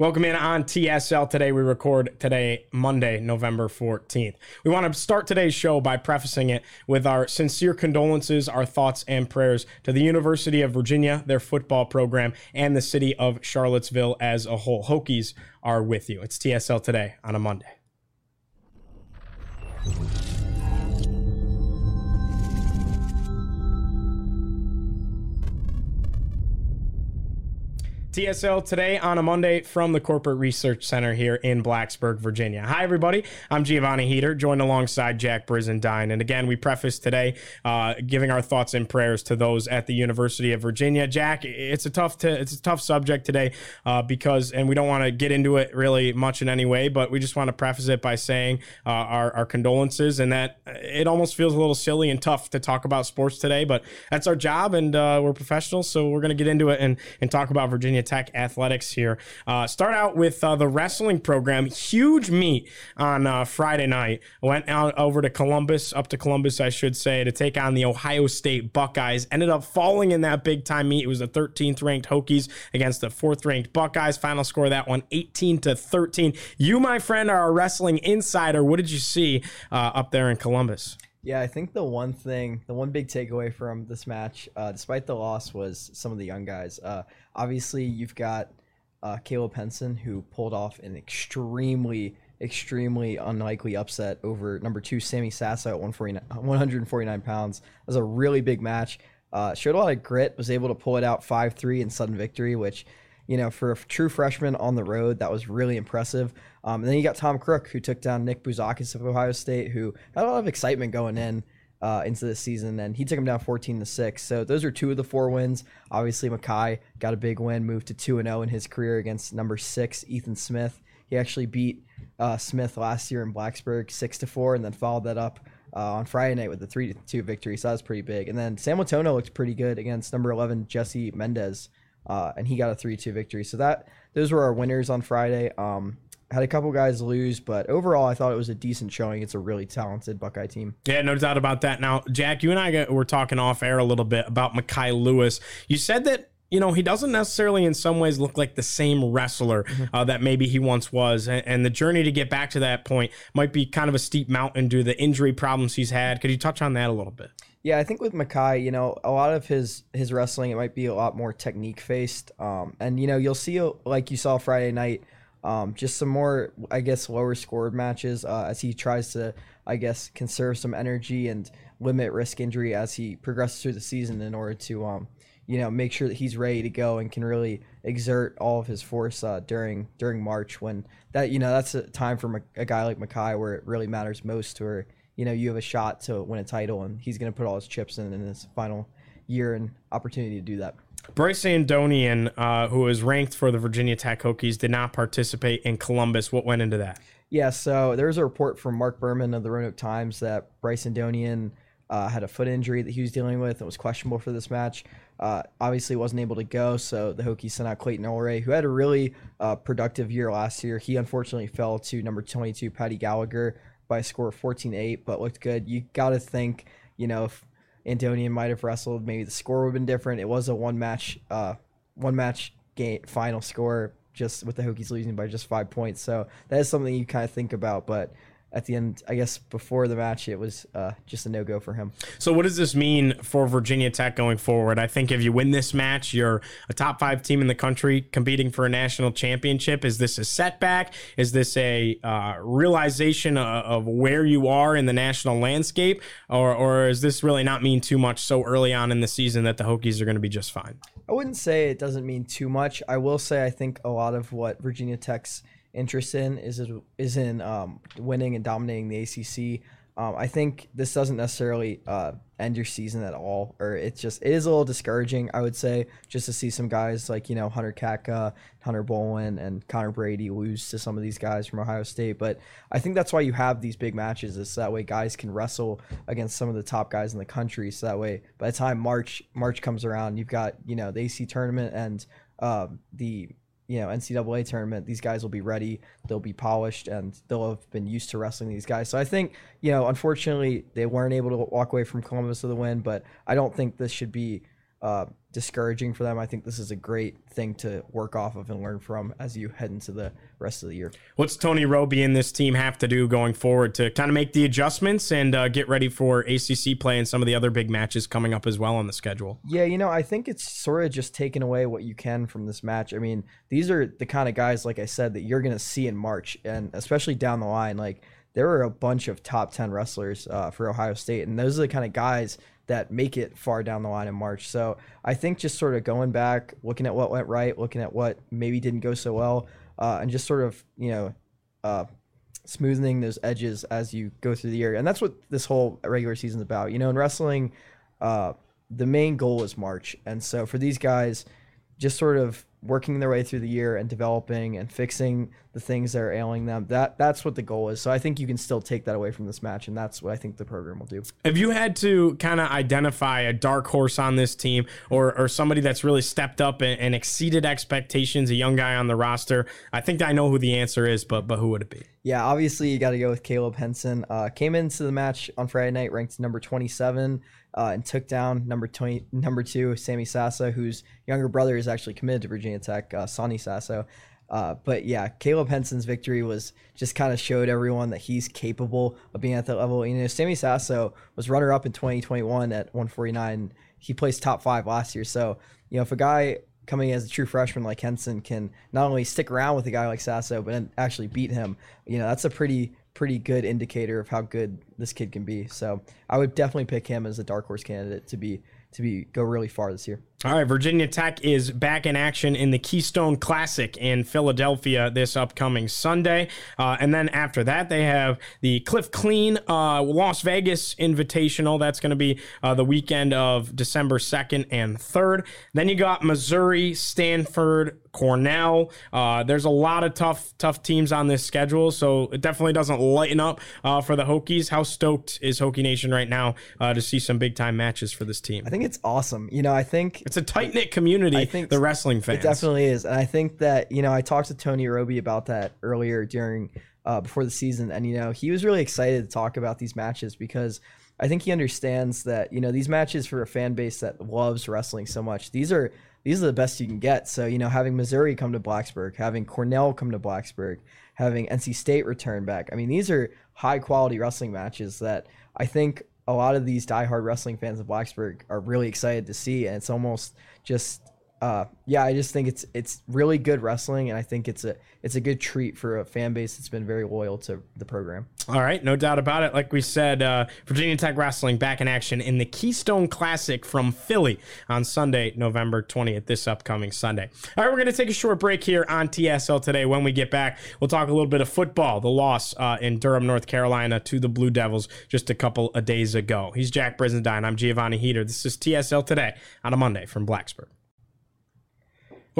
Welcome in on TSL today. We record today, Monday, November 14th. We want to start today's show by prefacing it with our sincere condolences, our thoughts, and prayers to the University of Virginia, their football program, and the city of Charlottesville as a whole. Hokies are with you. It's TSL today on a Monday. TSL today on a Monday from the Corporate Research Center here in Blacksburg, Virginia. Hi, everybody. I'm Giovanni Heater, joined alongside Jack Brizendine. And again, we preface today uh, giving our thoughts and prayers to those at the University of Virginia. Jack, it's a tough to, it's a tough subject today uh, because, and we don't want to get into it really much in any way, but we just want to preface it by saying uh, our, our condolences and that it almost feels a little silly and tough to talk about sports today, but that's our job and uh, we're professionals, so we're going to get into it and, and talk about Virginia Virginia Tech athletics here. Uh, start out with uh, the wrestling program. Huge meet on uh, Friday night. Went out over to Columbus, up to Columbus, I should say, to take on the Ohio State Buckeyes. Ended up falling in that big time meet. It was the 13th ranked Hokies against the 4th ranked Buckeyes. Final score that one 18 to 13. You, my friend, are a wrestling insider. What did you see uh, up there in Columbus? Yeah, I think the one thing, the one big takeaway from this match, uh, despite the loss, was some of the young guys. Uh, obviously, you've got uh, Caleb Henson, who pulled off an extremely, extremely unlikely upset over number two, Sammy Sasso at 149 pounds. It was a really big match. Uh, showed a lot of grit, was able to pull it out 5 3 in sudden victory, which you know, for a true freshman on the road, that was really impressive. Um, and then you got Tom Crook, who took down Nick Bouzakis of Ohio State, who had a lot of excitement going in uh, into this season, and he took him down 14 to six. So those are two of the four wins. Obviously, Mekhi got a big win, moved to two and zero oh in his career against number six Ethan Smith. He actually beat uh, Smith last year in Blacksburg six to four, and then followed that up. Uh, on Friday night with a three to two victory, so that was pretty big. And then Sam Latona looked pretty good against number eleven Jesse Mendez uh, and he got a three-two victory. So that those were our winners on Friday. Um, had a couple guys lose, but overall, I thought it was a decent showing. It's a really talented Buckeye team. Yeah, no doubt about that. Now, Jack, you and I were talking off air a little bit about Mekhi Lewis. You said that you know, he doesn't necessarily in some ways look like the same wrestler mm-hmm. uh, that maybe he once was. And, and, the journey to get back to that point might be kind of a steep mountain due to the injury problems he's had. Could you touch on that a little bit? Yeah, I think with Mekhi, you know, a lot of his his wrestling it might be a lot more technique faced, um, and you know you'll see like you saw Friday night, um, just some more I guess lower scored matches uh, as he tries to I guess conserve some energy and limit risk injury as he progresses through the season in order to um, you know make sure that he's ready to go and can really exert all of his force uh, during during March when that you know that's a time for a guy like Mekhi where it really matters most to where you know you have a shot to win a title, and he's going to put all his chips in in his final year and opportunity to do that. Bryce Andonian, uh, who was ranked for the Virginia Tech Hokies, did not participate in Columbus. What went into that? Yeah, so there was a report from Mark Berman of the Roanoke Times that Bryce Andonian uh, had a foot injury that he was dealing with and was questionable for this match. Uh, obviously, wasn't able to go, so the Hokies sent out Clayton Ulrey, who had a really uh, productive year last year. He unfortunately fell to number 22, Paddy Gallagher, by a score of 14 8, but looked good. You got to think, you know, if Andonian might have wrestled, maybe the score would have been different. It was a one match, uh, one match game final score, just with the Hokies losing by just five points. So that is something you kind of think about. But at the end, I guess before the match, it was uh, just a no go for him. So, what does this mean for Virginia Tech going forward? I think if you win this match, you're a top five team in the country competing for a national championship. Is this a setback? Is this a uh, realization of, of, where you are in the national landscape? Or, or is this really not mean too much so early on in the season that the Hokies are going to be just fine? I wouldn't say it doesn't mean too much. I will say I think a lot of what Virginia Tech's interest in is is in um, winning and dominating the ACC. Um, I think this doesn't necessarily uh, end your season at all, or it's just it is a little discouraging. I would say just to see some guys like you know Hunter Kaka, Hunter Bolen, and Connor Brady lose to some of these guys from Ohio State. But I think that's why you have these big matches, is so that way guys can wrestle against some of the top guys in the country. So that way, by the time March March comes around, you've got you know the AC tournament and um, the you know NCAA tournament, these guys will be ready. They'll be polished, and they'll have been used to wrestling these guys. So I think you know, unfortunately, they weren't able to walk away from Columbus with a win. But I don't think this should be uh, discouraging for them. I think this is a great thing to work off of and learn from as you head into the rest of the year. What's Tony Robie and this team have to do going forward to kind of make the adjustments and uh, get ready for ACC play and some of the other big matches coming up as well on the schedule? Yeah, you know, I think it's sort of just taking away what you can from this match. I mean, these are the kind of guys, like I said, that you're going to see in March, and especially down the line, like there were a bunch of top 10 wrestlers uh, for Ohio State, and those are the kind of guys that make it far down the line in March. So I think just sort of going back, looking at what went right, looking at what maybe didn't go so well, uh, and just sort of, you know, uh, smoothing those edges as you go through the year. And that's what this whole regular season is about. You know, in wrestling, uh, the main goal is March. And so for these guys, just sort of working their way through the year and developing and fixing the things that are ailing them. That that's what the goal is. So I think you can still take that away from this match, and that's what I think the program will do. If you had to kind of identify a dark horse on this team, or or somebody that's really stepped up and, and exceeded expectations, a young guy on the roster? I think I know who the answer is, but but who would it be? Yeah, obviously you got to go with Caleb Henson. Uh, came into the match on Friday night ranked number 27 uh, and took down number 20, number two, Sammy Sasso, whose younger brother is actually committed to Virginia Tech, uh, Sonny Sasso. Uh, but yeah, Caleb Henson's victory was just kind of showed everyone that he's capable of being at that level. You know, Sammy Sasso was runner up in 2021 at 149. He placed top five last year. So, you know, if a guy coming as a true freshman like Henson can not only stick around with a guy like Sasso, but actually beat him, you know, that's a pretty pretty good indicator of how good this kid can be. So I would definitely pick him as a dark horse candidate to be to be go really far this year. All right, Virginia Tech is back in action in the Keystone Classic in Philadelphia this upcoming Sunday. Uh, and then after that, they have the Cliff Keen uh, Las Vegas Invitational. That's going to be uh, the weekend of December 2nd and 3rd. Then you got Missouri, Stanford, Cornell. Uh, there's a lot of tough, tough teams on this schedule, so it definitely doesn't lighten up uh, for the Hokies. How stoked is Hokie Nation right now uh, to see some big time matches for this team? I think it's awesome. You know, I think it's a tight knit community. I think the wrestling fans. It definitely is, and I think that you know I talked to Tony Robie about that earlier during uh, before the season, and you know he was really excited to talk about these matches because I think he understands that you know these matches for a fan base that loves wrestling so much. These are these are the best you can get. So you know having Missouri come to Blacksburg, having Cornell come to Blacksburg, having NC State return back. I mean these are high quality wrestling matches that I think a lot of these diehard wrestling fans of Blacksburg are really excited to see, and it's almost just uh, yeah, I just think it's it's really good wrestling, and I think it's a it's a good treat for a fan base that's been very loyal to the program. All right, no doubt about it. Like we said, uh, Virginia Tech wrestling back in action in the Keystone Classic from Philly on Sunday, November twentieth, this upcoming Sunday. All right, we're going to take a short break here on TSL today. When we get back, we'll talk a little bit of football. The loss uh, in Durham, North Carolina, to the Blue Devils just a couple of days ago. He's Jack Brizendine. I'm Giovanni Heater. This is TSL today on a Monday from Blacksburg.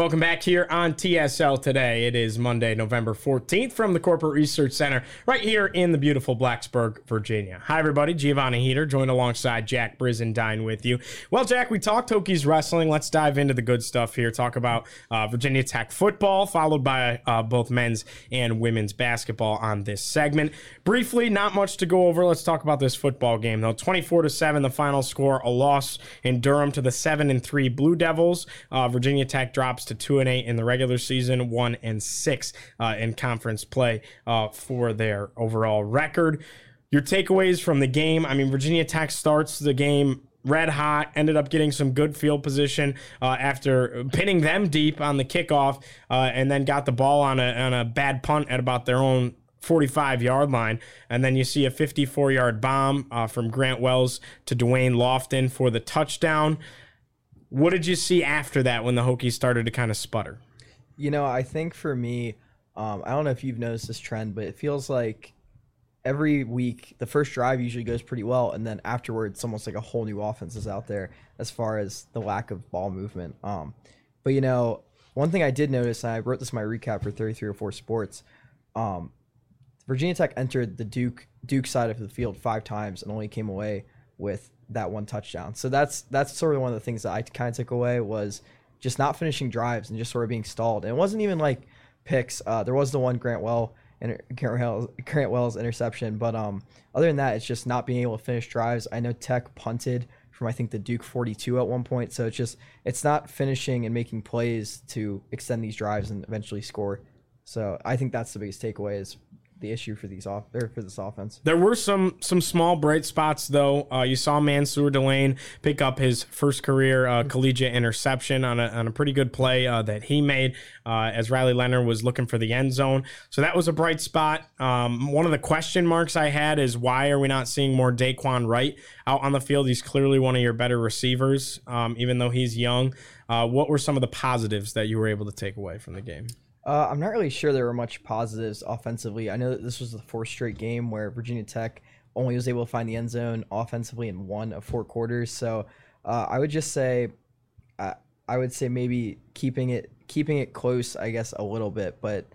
Welcome back here on TSL today. It is Monday, November 14th from the Corporate Research Center right here in the beautiful Blacksburg, Virginia. Hi, everybody. Giovanni Heater joined alongside Jack Brizendine with you. Well, Jack, we talked Hokies wrestling. Let's dive into the good stuff here. Talk about uh, Virginia Tech football, followed by uh, both men's and women's basketball on this segment. Briefly, not much to go over. Let's talk about this football game, though. 24 to 7, the final score, a loss in Durham to the 7 and 3 Blue Devils. Uh, Virginia Tech drops to two and eight in the regular season, one and six uh, in conference play uh, for their overall record. Your takeaways from the game? I mean, Virginia Tech starts the game red hot, ended up getting some good field position uh, after pinning them deep on the kickoff, uh, and then got the ball on a, on a bad punt at about their own 45 yard line. And then you see a 54 yard bomb uh, from Grant Wells to Da'Wain Lofton for the touchdown. What did you see after that when the Hokies started to kind of sputter? You know, I think for me, um, I don't know if you've noticed this trend, but it feels like every week the first drive usually goes pretty well, and then afterwards, it's almost like a whole new offense is out there as far as the lack of ball movement. Um, but you know, one thing I did notice, and I wrote this in my recap for thirty-three or 3304 Sports. Um, Virginia Tech entered the Duke Duke side of the field five times and only came away with that one touchdown. So that's that's sort of one of the things that I kind of took away was just not finishing drives and just sort of being stalled. And it wasn't even like picks. Uh, there was the one Grant Well and Grant Wells, Grant Wells interception, but um, other than that, it's just not being able to finish drives. I know Tech punted from I think the Duke 42 at one point, so it's just it's not finishing and making plays to extend these drives and eventually score. So I think that's the biggest takeaway is the issue for these off or for this offense. There were some some small bright spots though. Uh, you saw Mansoor Delane pick up his first career uh, collegiate interception on a, on a pretty good play uh, that he made uh, as Riley Leonard was looking for the end zone. So that was a bright spot. Um, one of the question marks I had is why are we not seeing more Daquan Wright out on the field? He's clearly one of your better receivers, um, even though he's young. Uh, what were some of the positives that you were able to take away from the game? Uh, I'm not really sure there were much positives offensively. I know that this was the fourth straight game where Virginia Tech only was able to find the end zone offensively in one of four quarters. So uh, I would just say, uh, I would say maybe keeping it keeping it close, I guess, a little bit, but.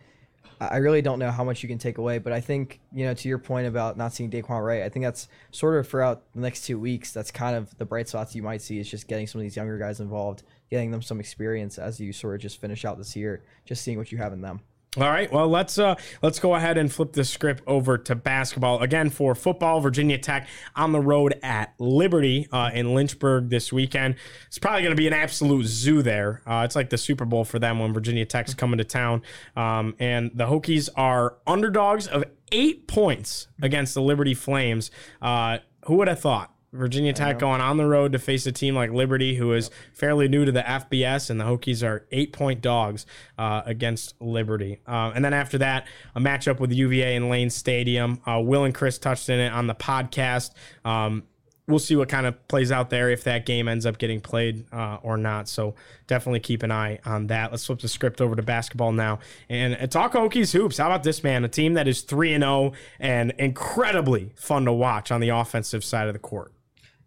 I really don't know how much you can take away, but I think you know to your point about not seeing Daquan Ray, I think that's sort of throughout the next two weeks. That's kind of the bright spots you might see is just getting some of these younger guys involved getting them some experience as you sort of just finish out this year, just seeing what you have in them. All right. Well, let's uh let's go ahead and flip the script over to basketball again for football. Virginia Tech on the road at Liberty uh, in Lynchburg this weekend. It's probably going to be an absolute zoo there. Uh, it's like the Super Bowl for them when Virginia Tech's coming to town. Um, and the Hokies are underdogs of eight points against the Liberty Flames. Uh, who would have thought? Virginia Tech going on the road to face a team like Liberty, who is fairly new to the FBS, and the Hokies are eight point dogs uh, against Liberty. Uh, and then after that, a matchup with UVA in Lane Stadium. Uh, Will and Chris touched in it on the podcast. Um, we'll see what kind of plays out there if that game ends up getting played uh, or not. So definitely keep an eye on that. Let's flip the script over to basketball now and talk Hokies hoops. How about this man? A team that is three and zero oh and incredibly fun to watch on the offensive side of the court.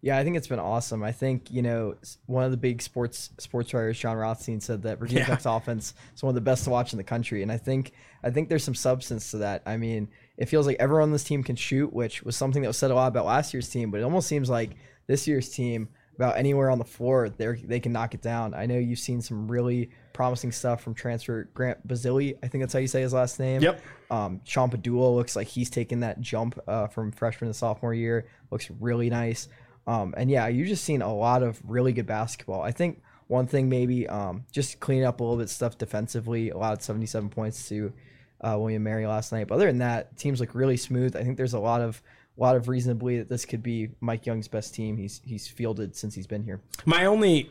Yeah, I think it's been awesome. I think you know one of the big sports sports writers, Jon Rothstein, said that Virginia yeah. Tech's offense is one of the best to watch in the country, and I think I think there's some substance to that. I mean, it feels like everyone on this team can shoot, which was something that was said a lot about last year's team, but it almost seems like this year's team, about anywhere on the floor, they they can knock it down. I know you've seen some really promising stuff from transfer Grant Basile. I think that's how you say his last name. Yep. Um, Sean Pedulla looks like he's taken that jump uh, from freshman to sophomore year. Looks really nice. Um, and yeah, you've just seen a lot of really good basketball. I think one thing maybe um, just clean up a little bit stuff defensively. Allowed 77 points to uh, William Mary last night. But other than that, teams look really smooth. I think there's a lot of a lot of reason to believe that this could be Mike Young's best team. He's he's fielded since he's been here. My only,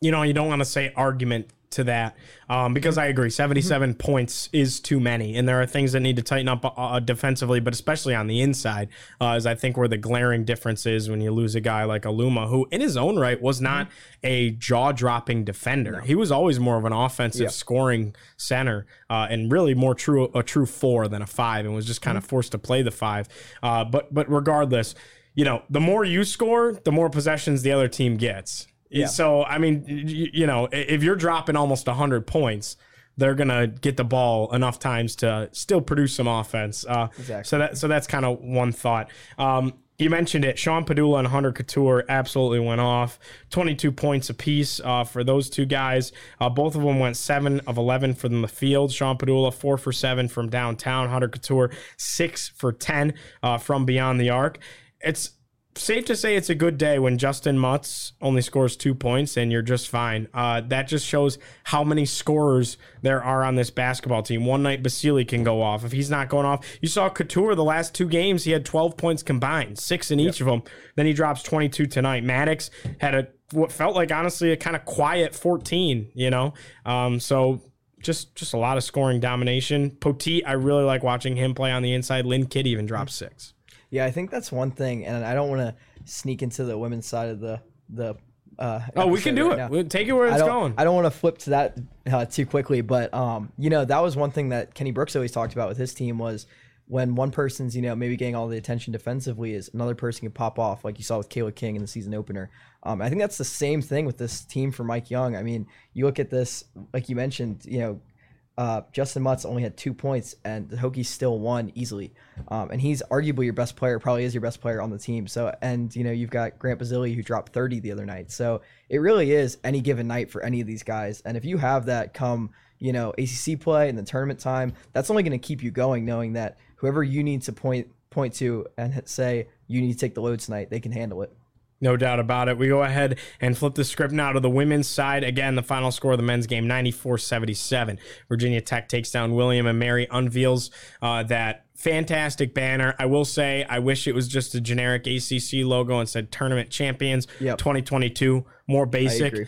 you know, you don't want to say argument to that um, because I agree. 77 mm-hmm. points is too many, and there are things that need to tighten up uh, uh, defensively, but especially on the inside, uh, is I think where the glaring difference is when you lose a guy like Aluma, who in his own right was not mm-hmm. a jaw dropping defender. No. He was always more of an offensive yeah. scoring center, uh, and really more true a true four than a five, and was just kind of mm-hmm. forced to play the five. Uh, but but regardless. You know, the more you score, the more possessions the other team gets. Yeah. So I mean, you, you know, if you're dropping almost hundred points, they're gonna get the ball enough times to still produce some offense. Uh, exactly. So that so that's kind of one thought. Um, you mentioned it. Sean Pedulla and Hunter Cattoor absolutely went off. 22 points apiece uh, for those two guys. Uh, both of them went 7 of 11 from the field. Sean Pedulla, 4 for 7 from downtown. Hunter Cattoor, 6 for 10 uh, from beyond the arc. It's safe to say it's a good day when Justyn Mutts only scores two points and you're just fine. Uh, that just shows how many scorers there are on this basketball team. One night Basile can go off. If he's not going off, you saw Cattoor the last two games, he had 12 points combined, six in yep. each of them. Then he drops 22 tonight. Maddox had a what felt like honestly a kind of quiet 14, you know? Um, so just just a lot of scoring domination. Poteet, I really like watching him play on the inside. Lynn Kidd even dropped six. Yeah, I think that's one thing, and I don't want to sneak into the women's side of the the. Uh, oh, we can do right it. We'll take it where it's I going. I don't want to flip to that uh, too quickly, but um, you know that was one thing that Kenny Brooks always talked about with his team was when one person's you know maybe getting all the attention defensively, is another person can pop off like you saw with Kayla King in the season opener. Um, I think that's the same thing with this team for Mike Young. I mean, you look at this, like you mentioned, you know, uh, Justyn Mutts only had two points, and the Hokies still won easily. Um, and he's arguably your best player, probably is your best player on the team. So, and you know, you've got Grant Basile who dropped 30 the other night. So it really is any given night for any of these guys. And if you have that come, you know, ACC play and the tournament time, that's only going to keep you going, knowing that whoever you need to point point to and say you need to take the load tonight, they can handle it. No doubt about it. We go ahead and flip the script now to the women's side. Again, the final score of the men's game 94 77. Virginia Tech takes down William and Mary, unveils uh, that fantastic banner. I will say, I wish it was just a generic ACC logo and said tournament champions Yep. 2022, more basic. agree.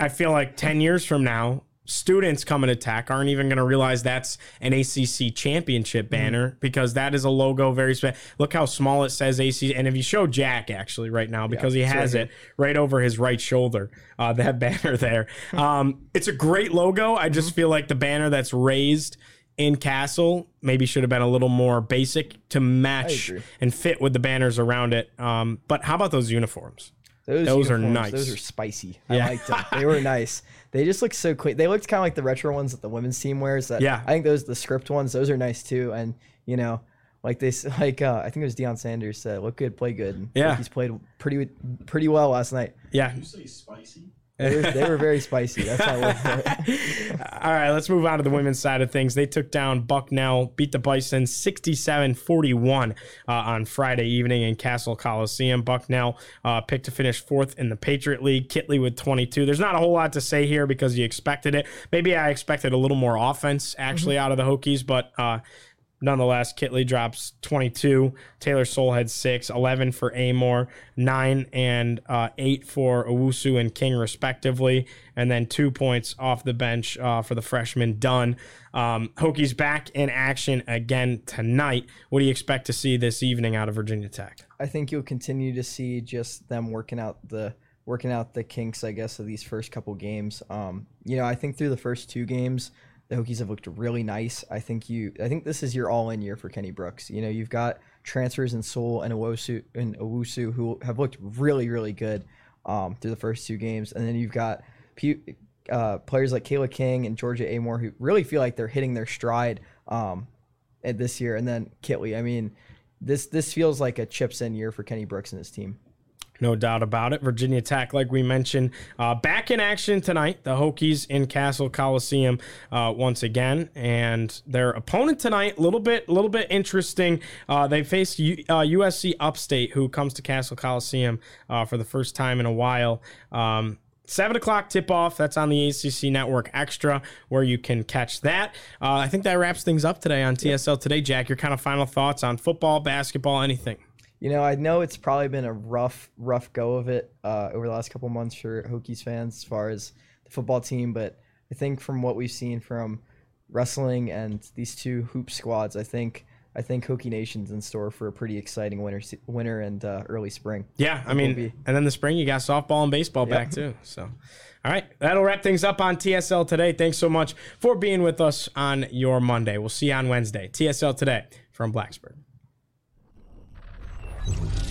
I feel like 10 years from now, students coming to attack aren't even going to realize that's an ACC championship banner because that is a logo very special. Look how small it says ACC. And if you show Jack actually right now, because he has right it right over his right shoulder, uh, that banner there. Um, it's a great logo. I just feel like the banner that's raised in Cassell maybe should have been a little more basic to match and fit with the banners around it. Um, but how about those uniforms? Those, Those are nice. Those are spicy. Yeah. I liked them. They were nice. They just look so clean. They looked kind of like the retro ones that the women's team wears. That Yeah. I think those the script ones. Those are nice too. And you know, like they like uh, I think it was Deion Sanders said, "Look good, play good." And Yeah. he's played pretty pretty well last night. Yeah, You say spicy? They were, they were very spicy. That's my word for it. All right, let's move on to the women's side of things. They took down Bucknell, beat the Bison 67 41 uh, on Friday evening in Cassell Coliseum. Bucknell uh, picked to finish fourth in the Patriot League, Kitley with 22. There's not a whole lot to say here because you expected it. Maybe I expected a little more offense actually out of the Hokies, but. Uh, Nonetheless, Kitley drops 22. Taylor Soule had six, 11 for Amoore, nine and uh, eight for Owusu and King, respectively, and then two points off the bench uh, for the freshman Dunn. Um, Hokies back in action again tonight. What do you expect to see this evening out of Virginia Tech? I think you'll continue to see just them working out the working out the kinks, I guess, of these first couple games. Um, you know, I think through the first two games, the Hokies have looked really nice. I think you, I think this is your all-in year for Kenny Brooks. You know, you've got transfers in Soule and Owusu and Owusu who have looked really, really good um, through the first two games, and then you've got uh, players like Kayla King and Georgia Amoore who really feel like they're hitting their stride um, this year, and then Kitley. I mean, this this feels like a chips in year for Kenny Brooks and his team. No doubt about it. Virginia Tech, like we mentioned, uh, back in action tonight. The Hokies in Cassell Coliseum uh, once again, and their opponent tonight, a little bit, little bit interesting. Uh, they face U- uh, USC Upstate, who comes to Cassell Coliseum uh, for the first time in a while. Um, Seven o'clock tip off. That's on the ACC Network Extra, where you can catch that. Uh, I think that wraps things up today on TSL Today. Jack, your kind of final thoughts on football, basketball, anything? You know, I know it's probably been a rough, rough go of it uh, over the last couple months for Hokies fans as far as the football team, but I think from what we've seen from wrestling and these two hoop squads, I think I think Hokie Nation's in store for a pretty exciting winter, winter and uh, early spring. Yeah, I mean, and then the spring you got softball and baseball back too. So, all right, that'll wrap things up on TSL today. Thanks so much for being with us on your Monday. We'll see you on Wednesday. TSL today from Blacksburg. Thank you.